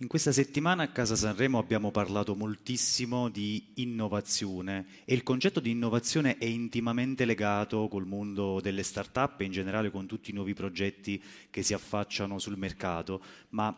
In questa settimana a Casa Sanremo abbiamo parlato moltissimo di innovazione e il concetto di innovazione è intimamente legato col mondo delle start-up e in generale con tutti i nuovi progetti che si affacciano sul mercato, ma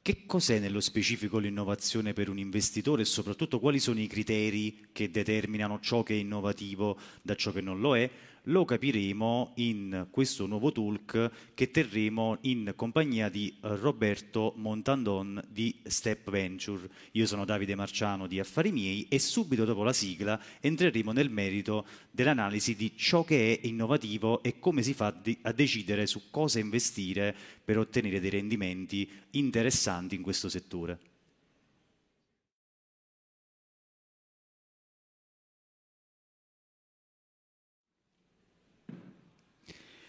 che cos'è nello specifico l'innovazione per un investitore e soprattutto quali sono i criteri che determinano ciò che è innovativo da ciò che non lo è? Lo capiremo in questo nuovo talk che terremo in compagnia di Roberto Montandon di Step Venture. Io sono Davide Marciano di Affari Miei e subito dopo la sigla entreremo nel merito dell'analisi di ciò che è innovativo e come si fa a decidere su cosa investire per ottenere dei rendimenti interessanti in questo settore.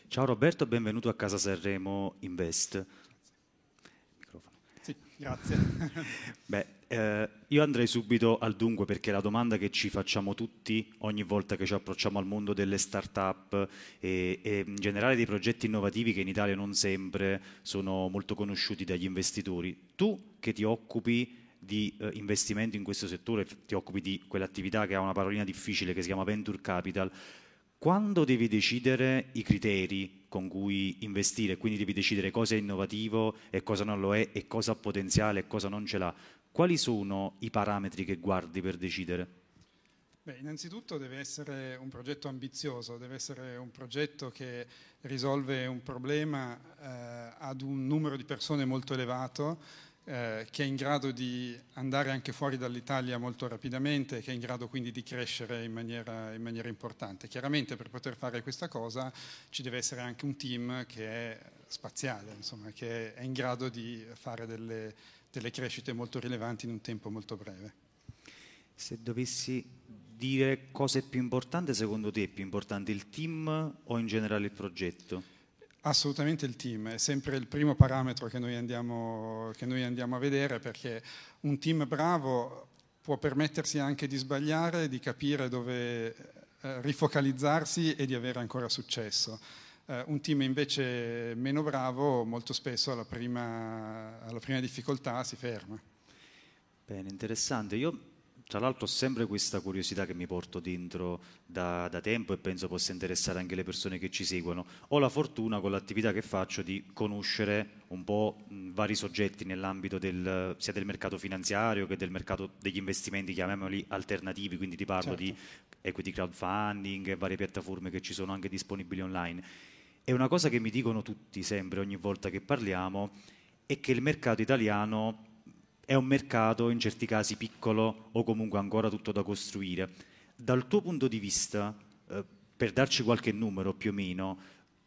Ciao Roberto, benvenuto a Casa Sanremo Invest. Sì, grazie. Beh, eh, io andrei subito al dunque perché la domanda che ci facciamo tutti ogni volta che ci approcciamo al mondo delle start-up e, e in generale dei progetti innovativi che in Italia non sempre sono molto conosciuti dagli investitori. Tu che ti occupi di eh, investimento in questo settore, ti occupi di quell'attività che ha una parolina difficile che si chiama Venture Capital, quando devi decidere i criteri con cui investire, quindi devi decidere cosa è innovativo e cosa non lo è e cosa ha potenziale e cosa non ce l'ha, quali sono i parametri che guardi per decidere? Beh, innanzitutto deve essere un progetto ambizioso, deve essere un progetto che risolve un problema eh, ad un numero di persone molto elevato eh, che è in grado di andare anche fuori dall'Italia molto rapidamente, che è in grado quindi di crescere in maniera, in maniera importante. Chiaramente per poter fare questa cosa ci deve essere anche un team che è spaziale, insomma, che è in grado di fare delle, delle crescite molto rilevanti in un tempo molto breve. Se dovessi dire cosa è più importante, secondo te è più importante il team o in generale il progetto? Assolutamente il team, è sempre il primo parametro che noi, andiamo, che noi andiamo a vedere perché un team bravo può permettersi anche di sbagliare, di capire dove eh, rifocalizzarsi e di avere ancora successo. Eh, un team invece meno bravo molto spesso alla prima, alla prima difficoltà si ferma. Bene, interessante. Io tra l'altro ho sempre questa curiosità che mi porto dentro da, da, tempo e penso possa interessare anche le persone che ci seguono. Ho la fortuna con l'attività che faccio di conoscere un po' vari soggetti nell'ambito del, sia del mercato finanziario che del mercato degli investimenti, chiamiamoli alternativi, quindi ti parlo certo. di equity crowdfunding e varie piattaforme che ci sono anche disponibili online. E una cosa che mi dicono tutti sempre ogni volta che parliamo è che il mercato italiano è un mercato in certi casi piccolo o comunque ancora tutto da costruire. Dal tuo punto di vista, eh, per darci qualche numero più o meno,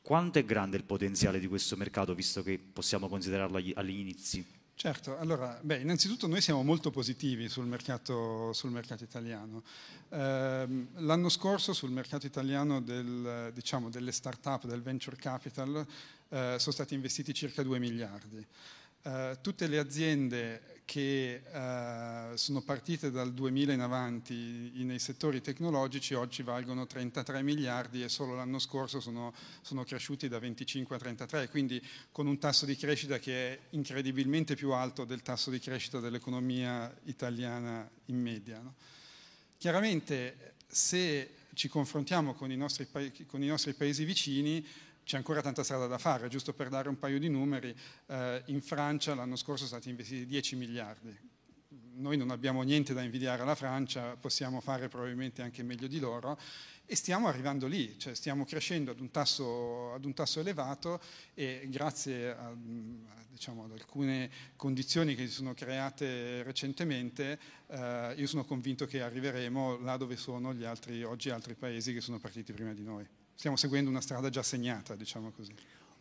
quanto è grande il potenziale di questo mercato, visto che possiamo considerarlo agli, agli inizi? Certo, allora, beh, innanzitutto noi siamo molto positivi sul mercato, sul mercato italiano. Eh, l'anno scorso sul mercato italiano del, diciamo, delle start-up, del venture capital, eh, sono stati investiti circa 2 miliardi. Uh, tutte le aziende che uh, sono partite dal 2000 in avanti nei settori tecnologici oggi valgono 33 miliardi e solo l'anno scorso sono, sono, cresciuti da 25 a 33, quindi con un tasso di crescita che è incredibilmente più alto del tasso di crescita dell'economia italiana in media. No? Chiaramente se ci confrontiamo con i nostri, con i nostri paesi vicini, c'è ancora tanta strada da fare, giusto per dare un paio di numeri, eh, in Francia l'anno scorso sono stati investiti 10 miliardi. Noi non abbiamo niente da invidiare alla Francia, possiamo fare probabilmente anche meglio di loro e stiamo arrivando lì, cioè stiamo crescendo ad un tasso, ad un tasso elevato e grazie a, diciamo, ad, alcune condizioni che si sono create recentemente eh, io sono convinto che arriveremo là dove sono gli altri, oggi altri paesi che sono partiti prima di noi stiamo seguendo una strada già segnata, diciamo così.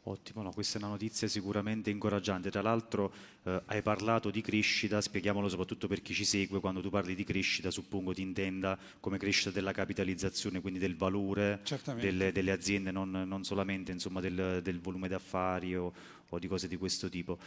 Ottimo, no, questa è una notizia sicuramente incoraggiante. Tra l'altro eh, hai parlato di crescita, spieghiamolo soprattutto per chi ci segue, quando tu parli di crescita suppongo ti intenda come crescita della capitalizzazione, quindi del valore delle, delle, aziende, non, non solamente insomma, del, del, volume d'affari o, o di cose di questo tipo.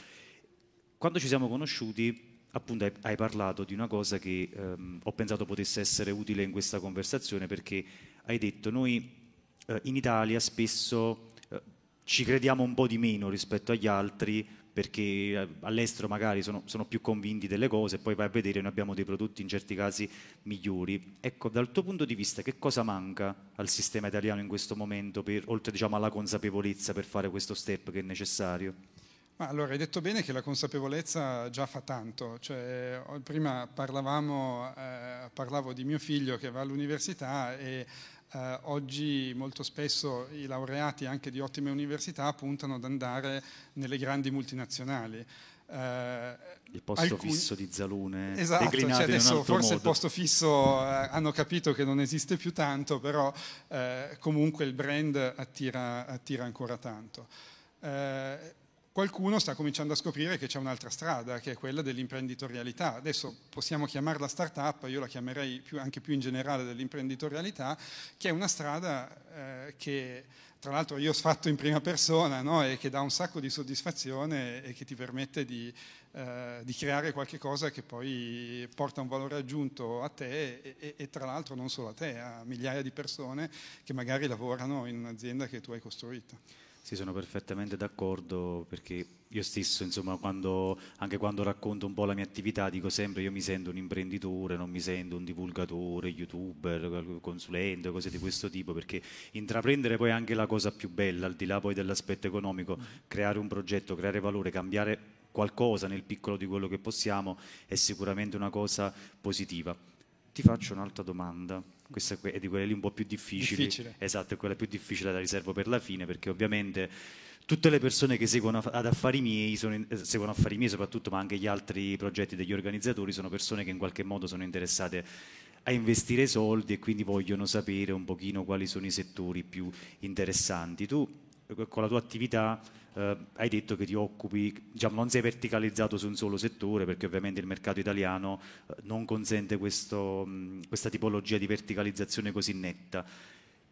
Quando ci siamo conosciuti appunto hai, parlato di una cosa che ehm, ho pensato potesse essere utile in questa conversazione perché hai detto noi eh, in Italia spesso eh, ci crediamo un po' di meno rispetto agli altri perché eh, all'estero magari sono, sono, più convinti delle cose poi vai a vedere noi abbiamo dei prodotti in certi casi migliori. Ecco, dal tuo punto di vista che cosa manca al sistema italiano in questo momento, per, oltre diciamo, alla consapevolezza per fare questo step che è necessario? Ma allora, hai detto bene che la consapevolezza già fa tanto. Cioè, prima parlavamo, eh, parlavo di mio figlio che va all'università e eh, oggi molto spesso i laureati anche di ottime università puntano ad andare nelle grandi multinazionali. Eh, il posto alcuni... fisso di Zalune esatto, cioè adesso forse modo. il posto fisso eh, hanno capito che non esiste più tanto però eh, comunque il brand attira, attira ancora tanto eh, qualcuno sta cominciando a scoprire che c'è un'altra strada, che è quella dell'imprenditorialità. Adesso possiamo chiamarla startup, io la chiamerei più, anche più in generale dell'imprenditorialità, che è una strada eh, che tra l'altro io ho fatto in prima persona no? e che dà un sacco di soddisfazione e che ti permette di, eh, di creare qualche cosa che poi porta un valore aggiunto a te e, e, e tra l'altro non solo a te, a migliaia di persone che magari lavorano in un'azienda che tu hai costruito. Sì, sono perfettamente d'accordo perché io stesso, insomma, quando, anche quando racconto un po' la mia attività, dico sempre io mi sento un imprenditore, non mi sento un divulgatore, youtuber, consulente, cose di questo tipo, perché intraprendere poi è anche la cosa più bella, al di là poi dell'aspetto economico, creare un progetto, creare valore, cambiare qualcosa nel piccolo di quello che possiamo è sicuramente una cosa positiva. Ti faccio un'altra domanda questa è di quelle lì un po' più difficili. Difficile. Esatto, è quella più difficile la riservo per la fine, perché ovviamente tutte le persone che seguono ad affari miei, sono, eh, seguono affari miei soprattutto, ma anche gli altri progetti degli organizzatori, sono persone che in qualche modo sono interessate a investire soldi e quindi vogliono sapere un pochino quali sono i settori più interessanti. Tu con la tua attività eh, hai detto che ti occupi, diciamo, non sei verticalizzato su un solo settore perché ovviamente il mercato italiano eh, non consente questo, mh, questa tipologia di verticalizzazione così netta.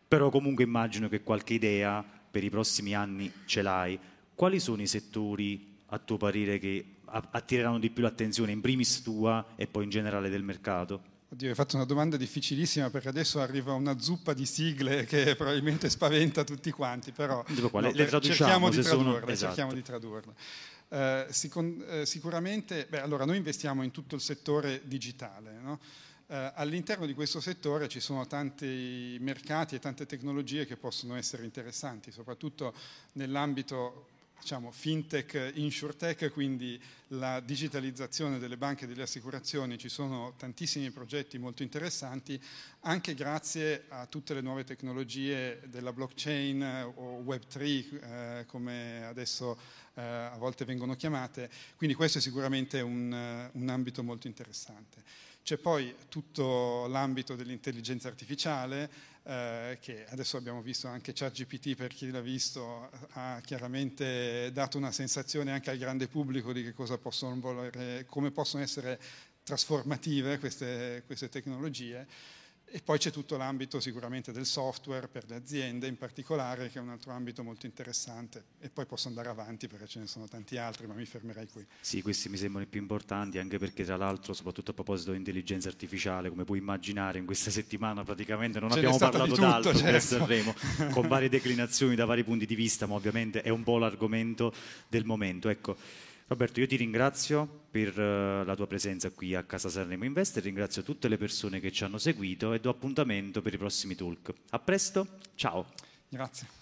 Però comunque immagino che qualche idea per i prossimi anni ce l'hai. Quali sono i settori a tuo parere che attireranno di più l'attenzione, in primis tua e poi in generale del mercato? Oddio, hai fatto una domanda difficilissima perché adesso arriva una zuppa di sigle che probabilmente spaventa tutti quanti, però no, le, le cerchiamo, di sono... esatto. cerchiamo di tradurle. Eh, sicur- eh, sicuramente, beh, allora noi investiamo in tutto il settore digitale. No? Eh, all'interno di questo settore ci sono tanti mercati e tante tecnologie che possono essere interessanti, soprattutto nell'ambito diciamo, fintech, insurtech, quindi la digitalizzazione delle banche e delle assicurazioni, ci sono tantissimi progetti molto interessanti, anche grazie a tutte le nuove tecnologie della blockchain eh, o Web3, eh, come adesso eh, a volte vengono chiamate, quindi questo è sicuramente un, un ambito molto interessante. C'è poi tutto l'ambito dell'intelligenza artificiale, eh, che adesso abbiamo visto anche ChatGPT, per chi l'ha visto, ha chiaramente dato una sensazione anche al grande pubblico di possono volere, come possono essere trasformative queste, queste tecnologie. E poi c'è tutto l'ambito sicuramente del software per le aziende in particolare, che è un altro ambito molto interessante. E poi posso andare avanti perché ce ne sono tanti altri, ma mi fermerei qui. Sì, questi mi sembrano i più importanti, anche perché tra l'altro, soprattutto a proposito di intelligenza artificiale, come puoi immaginare, in questa settimana praticamente non ce abbiamo parlato tutto, d'altro certo. Sanremo, con varie declinazioni da vari punti di vista, ma ovviamente è un po' l'argomento del momento. Ecco. Roberto, io ti ringrazio per uh, la tua presenza qui a Casa Sanremo Investor, ringrazio tutte le persone che ci hanno seguito e do appuntamento per i prossimi talk. A presto, ciao. Grazie.